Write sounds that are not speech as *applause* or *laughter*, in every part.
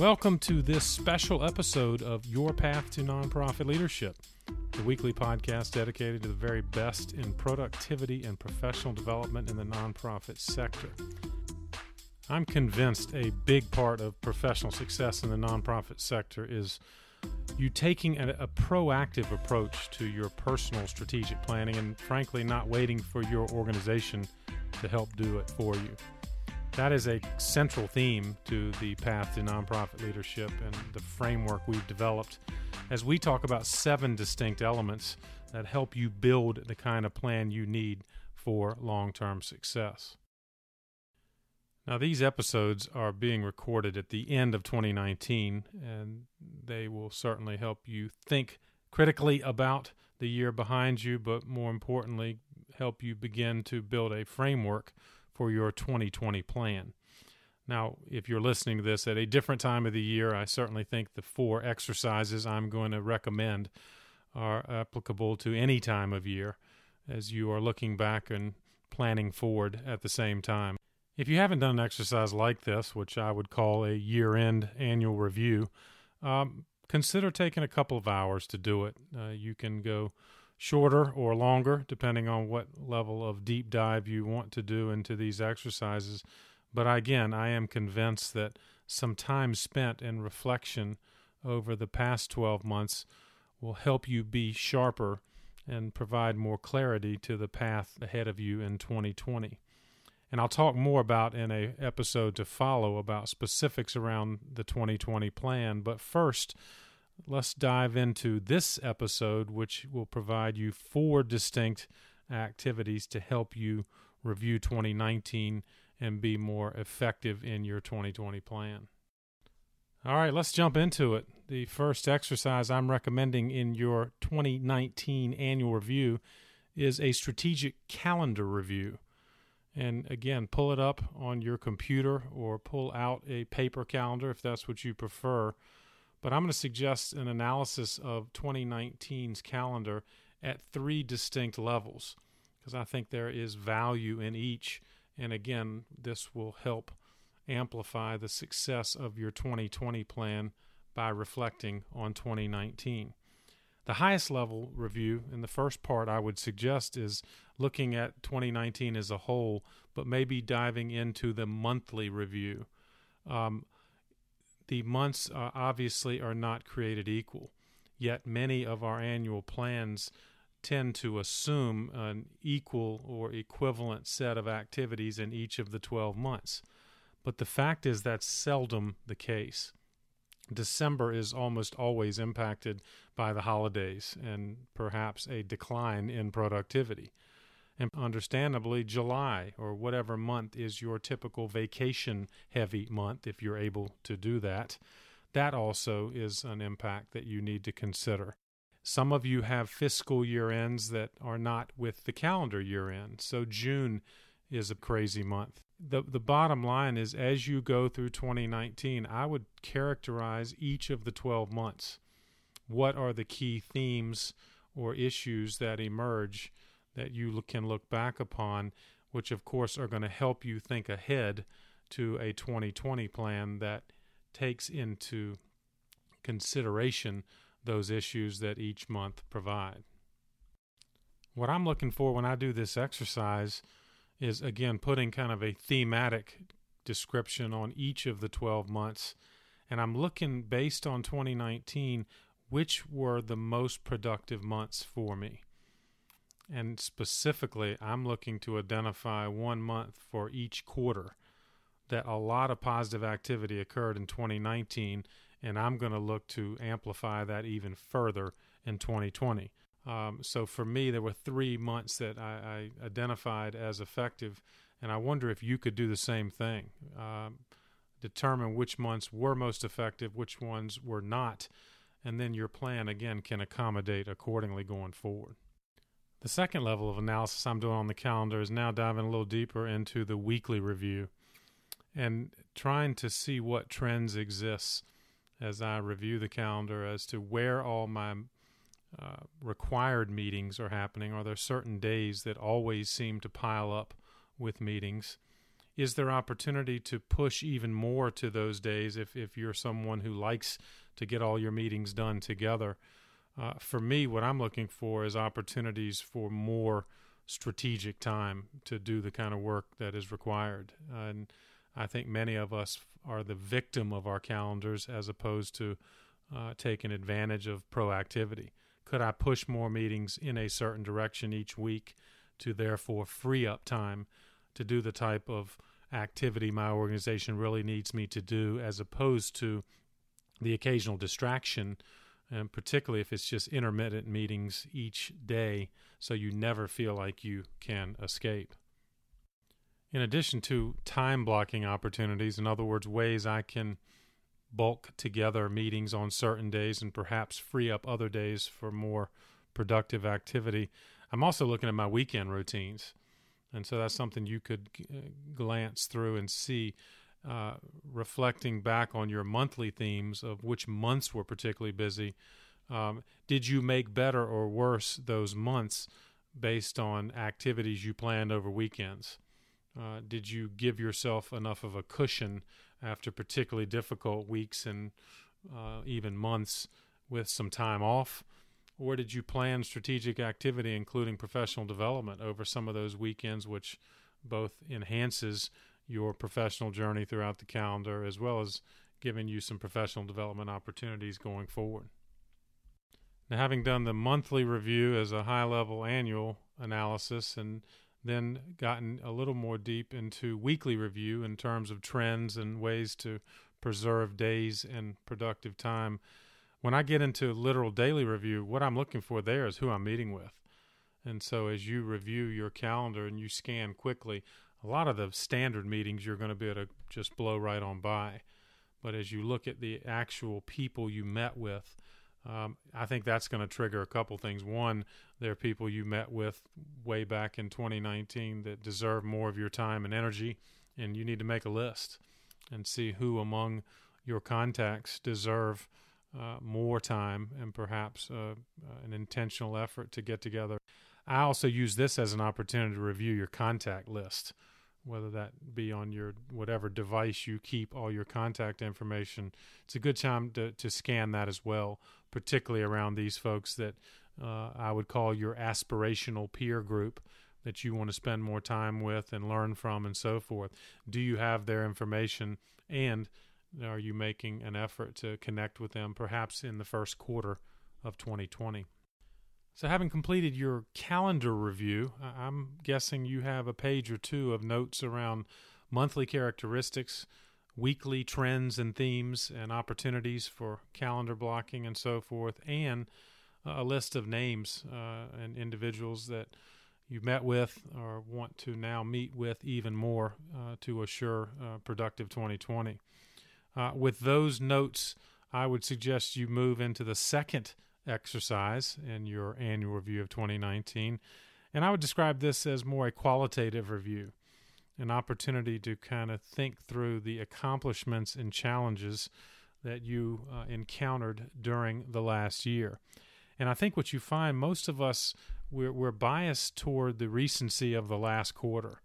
Welcome to this special episode of Your Path to Nonprofit Leadership, the weekly podcast dedicated to the very best in productivity and professional development in the nonprofit sector. I'm convinced a big part of professional success in the nonprofit sector is you taking a, a, proactive approach to your personal strategic planning and, frankly, not waiting for your organization to help do it for you. That is a central theme to the path to nonprofit leadership and the framework we've developed as we talk about seven distinct elements that help you build the kind of plan you need for long term success. Now, these episodes are being recorded at the end of 2019, and they will certainly help you think critically about the year behind you, but more importantly, help you begin to build a framework for your 2020 plan. Now, if you're listening to this at a different time of the year, I certainly think the four exercises I'm going to recommend are applicable to any time of year as you are looking back and planning forward at the same time. If you haven't done an exercise like this, which I would call a year end annual review, um, consider taking a couple of hours to do it. Uh, you can go shorter or longer, depending on what level of deep dive you want to do into these exercises. But again, I am convinced that some time spent in reflection over the past 12 months will help you be sharper and provide more clarity to the path ahead of you in 2020. And I'll talk more about in a episode to follow about specifics around the 2020 plan, but first let's dive into this episode, which will provide you four distinct activities to help you review 2019 and be more effective in your 2020 plan. All right, let's jump into it. The first exercise I'm recommending in your 2019 annual review is a strategic calendar review. And again, pull it up on your computer or pull out a paper calendar if that's what you prefer but I'm going to suggest an analysis of 2019's calendar at three distinct levels because I think there is value in each. And again, this will help amplify the success of your 2020 plan by reflecting on 2019. The highest level review in the first part I would suggest is looking at 2019 as a whole, but maybe diving into the monthly review. Um, the months uh, obviously are not created equal, yet many of our annual plans tend to assume an equal or equivalent set of activities in each of the 12 months. But the fact is that's seldom the case. December is almost always impacted by the holidays and perhaps a decline in productivity. And understandably, July or whatever month is your typical vacation heavy month, if you're able to do that, that also is an impact that you need to consider. Some of you have fiscal year ends that are not with the calendar year end. So June is a crazy month. The the bottom line is as you go through 2019, I would characterize each of the 12 months. What are the key themes or issues that emerge that you can look back upon, which of course are going to help you think ahead to a 2020 plan that takes into consideration those issues that each month provide. What I'm looking for when I do this exercise is again putting kind of a thematic description on each of the 12 months. And I'm looking based on 2019, which were the most productive months for me. And specifically, I'm looking to identify one month for each quarter that a lot of positive activity occurred in 2019, and I'm going to look to amplify that even further in 2020. Um, so for me, there were three months that I, I, identified as effective, and I wonder if you could do the same thing. Um, determine which months were most effective, which ones were not, and then your plan again can accommodate accordingly going forward. The second level of analysis I'm doing on the calendar is now diving a little deeper into the weekly review and trying to see what trends exist as I review the calendar as to where all my uh, required meetings are happening. Are there certain days that always seem to pile up with meetings? is there opportunity to push even more to those days if, if you're someone who likes to get all your meetings done together? Uh, for me, what I'm looking for is opportunities for more strategic time to do the kind of work that is required. and I think many of us are the victim of our calendars as opposed to uh, taking advantage of proactivity. Could I push more meetings in a certain direction each week to therefore free up time to do the type of activity my organization really needs me to do as opposed to the occasional distraction and particularly if it's just intermittent meetings each day so you never feel like you can escape. In addition to time blocking opportunities in other words ways i can bulk together meetings on certain days and perhaps free up other days for more productive activity i'm also looking at my weekend routines. And so that's something you could g- uh, glance through and see, uh, reflecting back on your monthly themes of which months were particularly busy. Um, did you make better or worse those months based on activities you planned over weekends? Uh, did you give yourself enough of a cushion after particularly difficult weeks and uh, even months with some time off? or did you plan strategic activity, including professional development, over some of those weekends, which both enhances your professional journey throughout the calendar as well as giving you some professional development opportunities going forward? Now, having done the monthly review as a high level annual analysis and then gotten a little more deep into weekly review in terms of trends and ways to preserve days and productive time when I get into literal daily review, what I'm looking for there is who I'm meeting with. And so as you review your calendar and you scan quickly, a lot of the standard meetings you're going to be able to just blow right on by. But as you look at the actual people you met with, um, I think that's going to trigger a couple things. One, there are people you met with way back in 2019 that deserve more of your time and energy, and you need to make a list and see who among your contacts deserve uh, more time and perhaps uh, uh, an intentional effort to get together. I also use this as an opportunity to review your contact list, whether that be on your whatever device you keep all your contact information. It's a good time to, to scan that as well, particularly around these folks that uh, I would call your aspirational peer group that you want to spend more time with and learn from and so forth. Do you have their information and are you making an effort to connect with them perhaps in the first quarter of 2020? So, having completed your calendar review, I'm guessing you have a page or two of notes around monthly characteristics, weekly trends and themes, and opportunities for calendar blocking and so forth, and a list of names uh, and individuals that you've met with or want to now meet with even more uh, to assure uh, productive 2020. Uh, with those notes, I would suggest you move into the second exercise in your annual review of 2019. And I would describe this as more a qualitative review, an opportunity to kind of think through the accomplishments and challenges that you uh, encountered during the last year. And I think what you find, most of us, we're, we're biased toward the recency of the last quarter.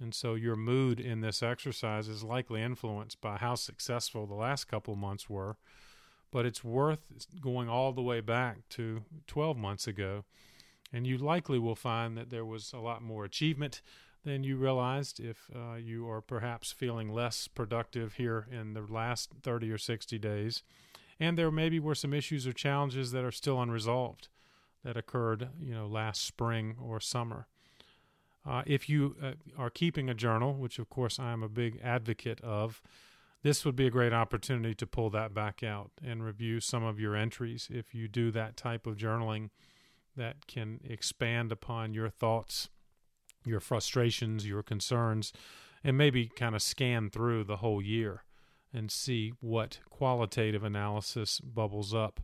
And so your mood in this exercise is likely influenced by how successful the last couple months were. But it's worth going all the way back to 12 months ago. And you likely will find that there was a lot more achievement than you realized if uh, you are perhaps feeling less productive here in the last 30 or 60 days. And there maybe were some issues or challenges that are still unresolved that occurred, you know, last spring or summer. Uh, if you uh, are keeping a journal, which of course I am a big advocate of, this would be a great opportunity to pull that back out and review some of your entries. If you do that type of journaling, that can expand upon your thoughts, your frustrations, your concerns, and maybe kind of scan through the whole year and see what qualitative analysis bubbles up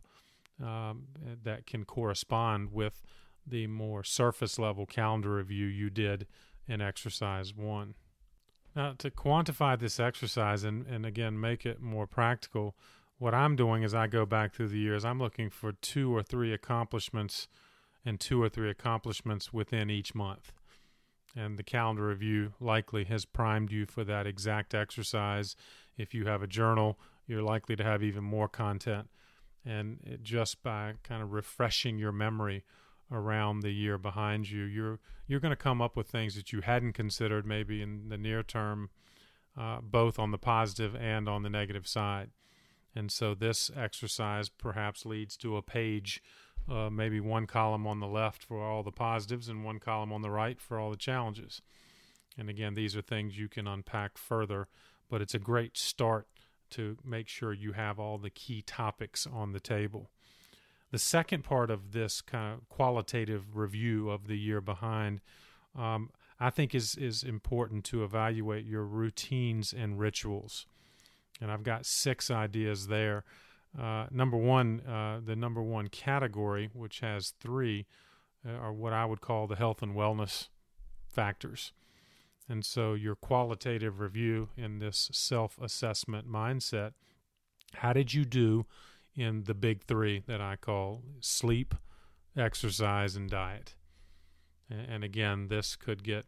um, that can correspond with the more surface level calendar review you did in exercise one. Now, to quantify this exercise and, and again make it more practical, what I'm doing as I go back through the years, I'm looking for two or three accomplishments and two or three accomplishments within each month. And the calendar review likely has primed you for that exact exercise. If you have a journal, you're likely to have even more content. And it, just by kind of refreshing your memory around the year behind you, you're you're going to come up with things that you hadn't considered maybe in the near term, uh, both on the positive and on the negative side. And so this exercise perhaps leads to a page, uh, maybe one column on the left for all the positives and one column on the right for all the challenges. And again, these are things you can unpack further, but it's a great start to make sure you have all the key topics on the table. The second part of this kind of qualitative review of the year behind, um, I think, is is important to evaluate your routines and rituals. And I've got six ideas there. Uh, number one, uh, the number one category, which has three, uh, are what I would call the health and wellness factors. And so, your qualitative review in this self assessment mindset how did you do in the big three that I call sleep, exercise, and diet? And again, this could get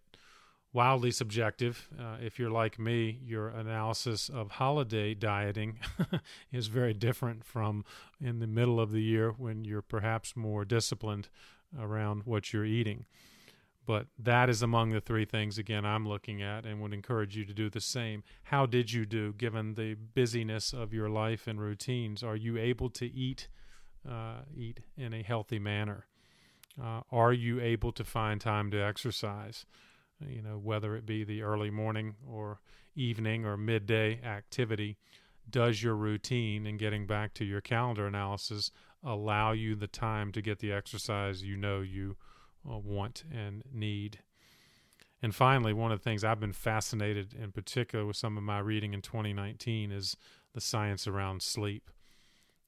wildly subjective. Uh, if you're like me, your analysis of holiday dieting *laughs* is very different from in the middle of the year when you're perhaps more disciplined around what you're eating. But that is among the three things, again, I'm looking at and would encourage you to do the same. How did you do given the busyness of your life and routines? Are you able to eat, uh, eat in a healthy manner? Uh, are you able to find time to exercise? You know, whether it be the early morning or evening or midday activity, does your routine and getting back to your calendar analysis allow you the time to get the exercise you know you want and need. And finally, one of the things I've been fascinated in particular with some of my reading in 2019 is the science around sleep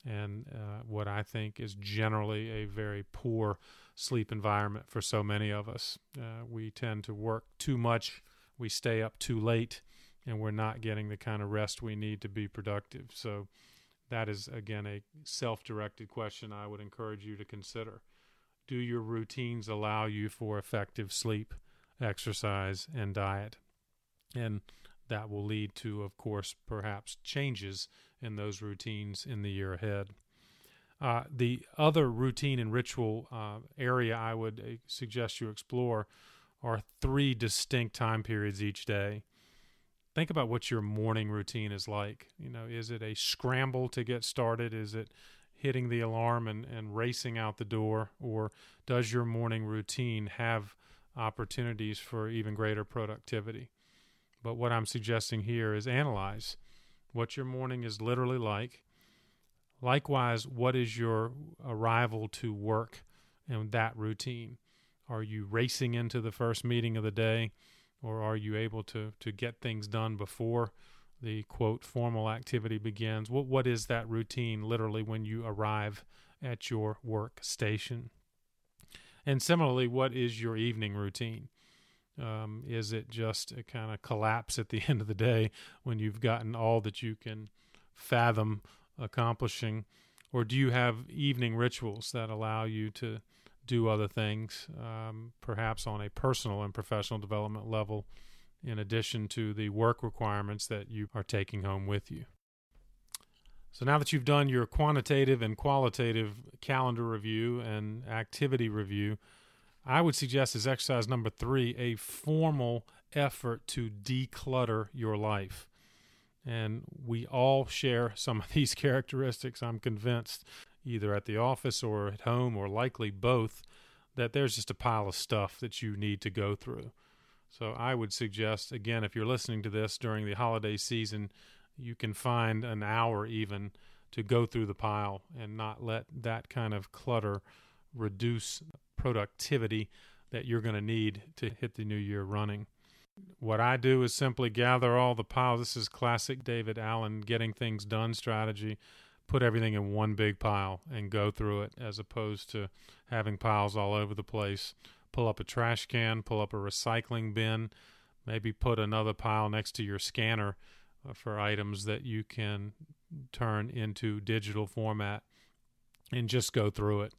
and uh, what I think is generally a very poor sleep environment for so many of us. Uh, we tend to work too much, we stay up too late, and we're not getting the kind of rest we need to be productive. So, that is again a self directed question I would encourage you to consider do your routines allow you for effective sleep, exercise, and diet? And that will lead to, of course, perhaps changes in those routines in the year ahead. Uh, the other routine and ritual uh, area I would uh, suggest you explore are three distinct time periods each day. Think about what your morning routine is like. You know, is it a scramble to get started? Is it hitting the alarm and, and racing out the door? Or does your morning routine have opportunities for even greater productivity? But what I'm suggesting here is analyze what your morning is literally like. Likewise, what is your arrival to work and that routine? Are you racing into the first meeting of the day, or are you able to, to get things done before the quote formal activity begins. What what is that routine literally when you arrive at your work station? And similarly, what is your evening routine? Um, is it just a kind of collapse at the *laughs* end of the day when you've gotten all that you can fathom accomplishing? Or do you have evening rituals that allow you to do other things, um, perhaps on a personal and professional development level in addition to the work requirements that you are taking home with you. So now that you've done your quantitative and qualitative calendar review and activity review, I would suggest as exercise number three a formal effort to declutter your life. And we all share some of *laughs* these characteristics, I'm convinced, either at the office or at home, or likely both, that there's just a pile of stuff that you need to go through. So I would suggest, again, if you're listening to this during the holiday season, you can find an hour even to go through the pile and not let that kind of clutter reduce productivity that you're going to need to hit the new year running. What I do is simply gather all the piles. This is classic David Allen getting things done strategy. Put everything in one big pile and go through it as opposed to having piles all over the place pull up a trash can, pull up a recycling bin, maybe put another pile next to your scanner uh, for items that you can turn into digital format and just go through it.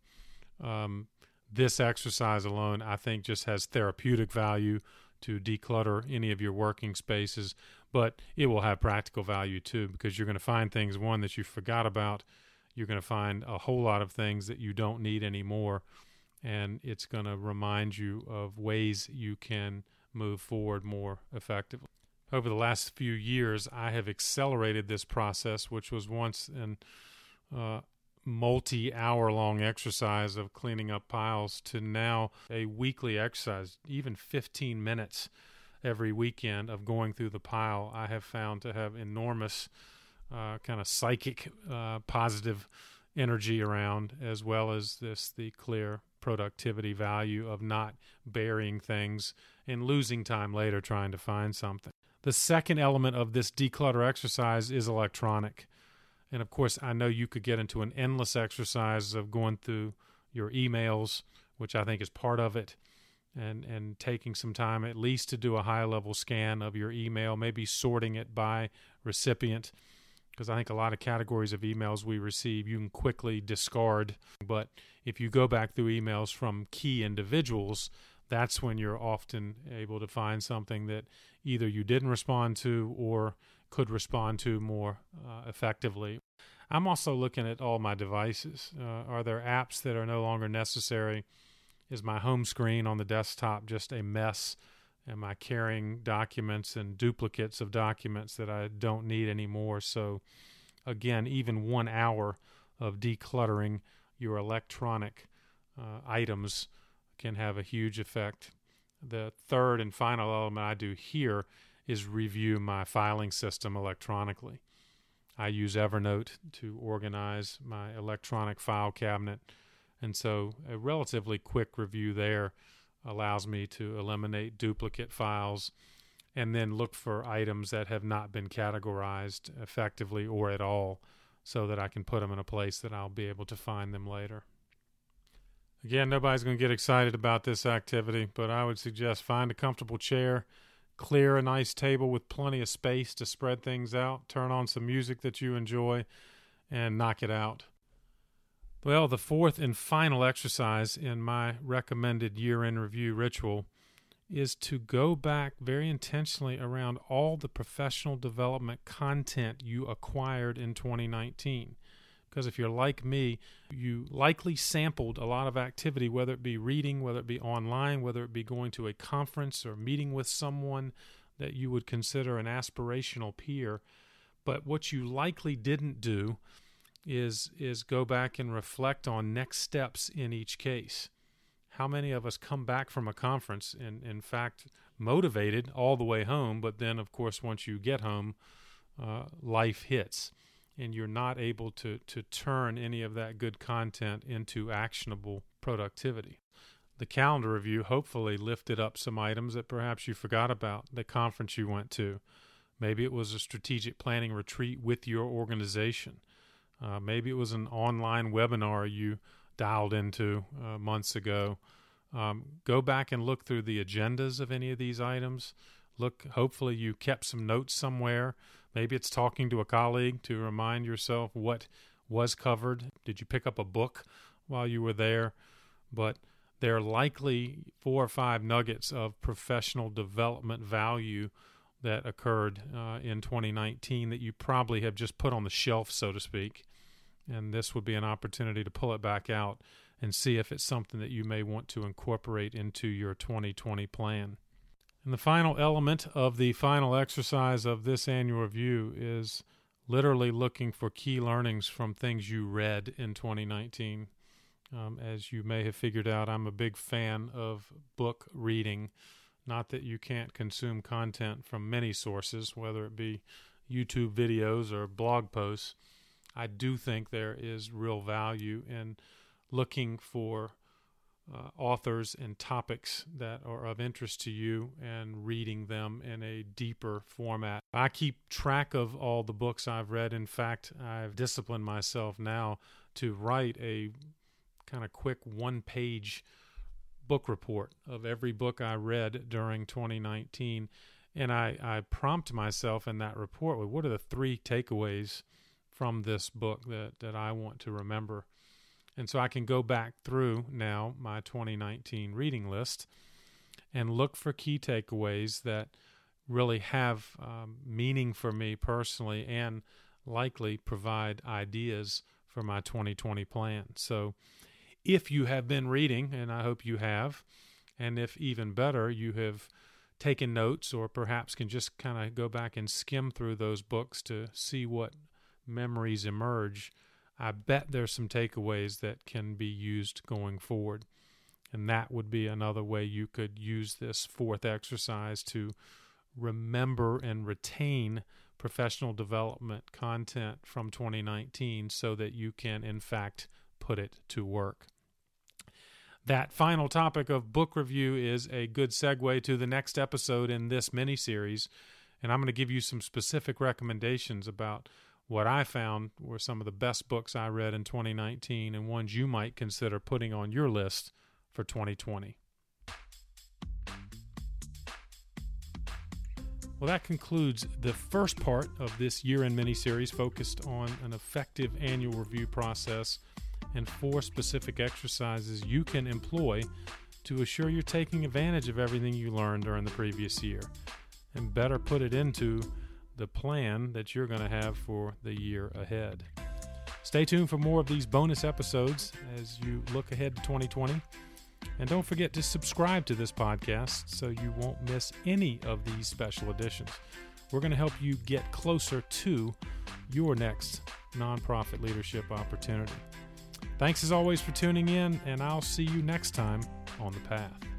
Um, this exercise alone, I think, just has therapeutic value to declutter any of your working spaces, but it will have practical value too because you're going to find things one that you forgot about. You're going to find a whole lot of things that you don't need anymore, and it's going to remind you of ways you can move forward more effectively. Over the last few years, I have accelerated this process, which was once an uh, multi hour long exercise of cleaning up piles to now a weekly exercise, even 15 minutes every weekend of going through the pile, I have found to have enormous uh, kind of psychic uh, positive energy around, as well as this the clear productivity value of not burying things and losing time later trying to find something. The second element of this declutter exercise is electronic. And of course, I know you could get into an endless exercise of going through your emails, which I think is part of it, and and taking some time at least to do a high level scan of your email, maybe sorting it by recipient, because I think a lot of categories of emails we receive you can quickly discard. But if you go back through emails from key individuals, that's when you're often able to find something that either you didn't respond to or could respond to more uh, effectively. I'm also looking at all my devices. Uh, are there apps that are no longer necessary? Is my home screen on the desktop just a mess? Am I carrying documents and duplicates of documents that I don't need anymore? So, again, even one hour of decluttering your electronic uh, items can have a huge effect. The third and final element I do here is review my filing system electronically. I use Evernote to organize my electronic file cabinet, and so a relatively quick review there allows me to eliminate duplicate files and then look for items that have not been categorized effectively or at all so that I can put them in a place that I'll be able to find them later. Again, nobody's going to get excited about this activity, but I would suggest find a comfortable chair clear a nice table with plenty of space to spread things out, turn on some music that you enjoy, and knock it out. Well, the fourth and final exercise in my recommended year in review ritual is to go back very intentionally around all the professional development content you acquired in 2019. Because if you're like me, you likely sampled a lot of activity, whether it be reading, whether it be online, whether it be going to a conference or meeting with someone that you would consider an aspirational peer. But what you likely didn't do is is go back and reflect on next steps in each case. How many of us come back from a conference and in fact motivated all the way home, but then of course once you get home, uh, life hits and you're not able to to turn any of that good content into actionable productivity. The calendar review hopefully lifted up some items that perhaps you forgot about, the conference you went to. Maybe it was a strategic planning retreat with your organization. Uh, maybe it was an online webinar you dialed into uh, months ago. Um, go back and look through the agendas of any of these items. Look, hopefully, you kept some notes somewhere Maybe it's talking to a colleague to remind yourself what was covered. Did you pick up a book while you were there? But there are likely four or five nuggets of professional development value that occurred uh, in 2019 that you probably have just put on the shelf, so to speak. And this would be an opportunity to pull it back out and see if it's something that you may want to incorporate into your 2020 plan. And the final element of the final exercise of this annual review is literally looking for key learnings from things you read in 2019. Um, as you may have figured out, I'm a big fan of book reading. Not that you can't consume content from many sources, whether it be YouTube videos or blog posts. I do think there is real value in looking for uh, authors and topics that are of interest to you and reading them in a deeper format. I keep track of all the books I've read. In fact, I've disciplined myself now to write a kind of quick one page book report of every book I read during 2019. And I, I prompt myself in that report with what are the three takeaways from this book that, that I want to remember and so I can go back through now my 2019 reading list and look for key takeaways that really have um, meaning for me personally and likely provide ideas for my 2020 plan. So, if you have been reading, and I hope you have, and if even better, you have taken notes or perhaps can just kind of go back and skim through those books to see what memories emerge, I bet there's some takeaways that can be used going forward. And that would be another way you could use this fourth exercise to remember and retain professional development content from 2019 so that you can, in fact, put it to work. That final topic of book review is a good segue to the next episode in this mini series. And I'm going to give you some specific recommendations about what I found were some of the best books I read in 2019 and ones you might consider putting on your list for 2020. Well, that concludes the first part of this year end mini series focused on an effective annual review process and four specific exercises you can employ to assure you're taking advantage of everything you learned during the previous year and better put it into the plan that you're going to have for the year ahead. Stay tuned for more of these bonus episodes as you look ahead to 2020. And don't forget to subscribe to this podcast so you won't miss any of these special editions. We're going to help you get closer to your next nonprofit leadership opportunity. Thanks as always for tuning in, and I'll see you next time on the path.